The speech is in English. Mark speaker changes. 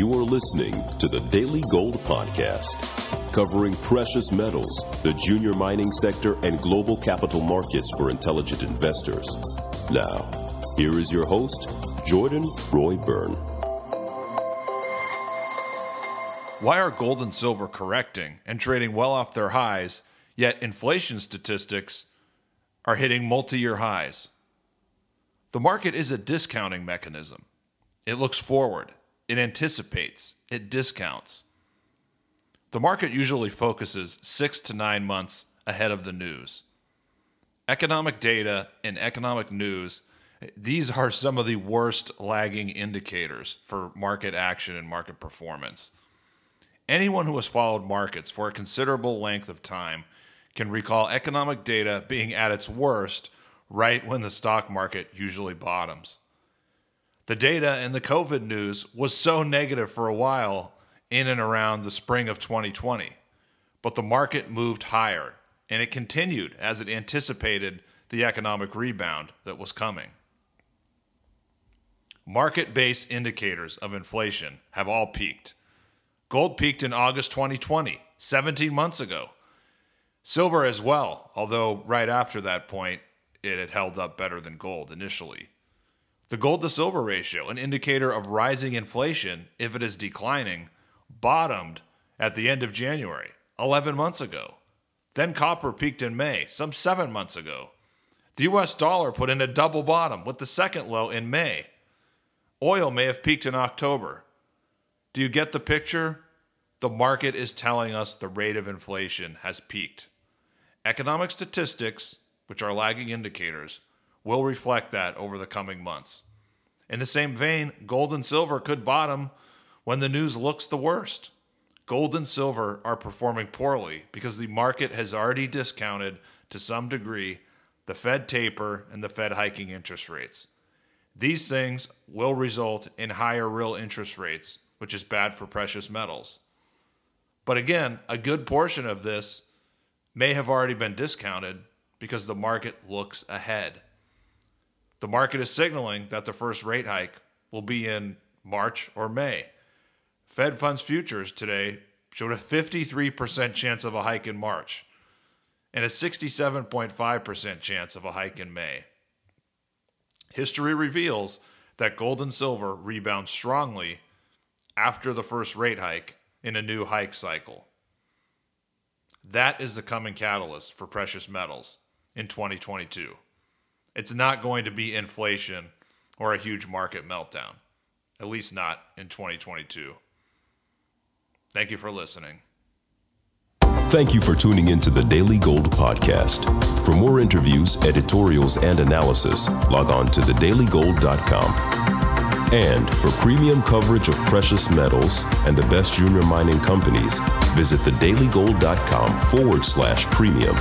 Speaker 1: listening to the Daily Gold Podcast, covering precious metals, the junior mining sector, and global capital markets for intelligent investors. Now, here is your host, Jordan Roy Byrne.
Speaker 2: Why are gold and silver correcting and trading well off their highs, yet inflation statistics are hitting multi year highs? The market is a discounting mechanism. It looks forward, it anticipates, it discounts. The market usually focuses six to nine months ahead of the news. Economic data and economic news, these are some of the worst lagging indicators for market action and market performance. Anyone who has followed markets for a considerable length of time can recall economic data being at its worst right when the stock market usually bottoms. The data in the COVID news was so negative for a while in and around the spring of 2020, but the market moved higher and it continued as it anticipated the economic rebound that was coming. Market based indicators of inflation have all peaked Gold peaked in August 2020, 17 months ago. Silver as well, although right after that point, it had held up better than gold initially. The gold to silver ratio, an indicator of rising inflation if it is declining, bottomed at the end of January, 11 months ago. Then copper peaked in May, some seven months ago. The US dollar put in a double bottom with the second low in May. Oil may have peaked in October. Do you get the picture? The market is telling us the rate of inflation has peaked. Economic statistics, which are lagging indicators, will reflect that over the coming months. In the same vein, gold and silver could bottom when the news looks the worst. Gold and silver are performing poorly because the market has already discounted to some degree the Fed taper and the Fed hiking interest rates. These things will result in higher real interest rates which is bad for precious metals. But again, a good portion of this may have already been discounted because the market looks ahead. The market is signaling that the first rate hike will be in March or May. Fed funds futures today showed a 53% chance of a hike in March and a 67.5% chance of a hike in May. History reveals that gold and silver rebound strongly after the first rate hike in a new hike cycle. That is the coming catalyst for precious metals in 2022. It's not going to be inflation or a huge market meltdown, at least not in 2022. Thank you for listening.
Speaker 1: Thank you for tuning in to the Daily Gold Podcast. For more interviews, editorials, and analysis, log on to thedailygold.com. And for premium coverage of precious metals and the best junior mining companies, visit thedailygold.com forward slash premium.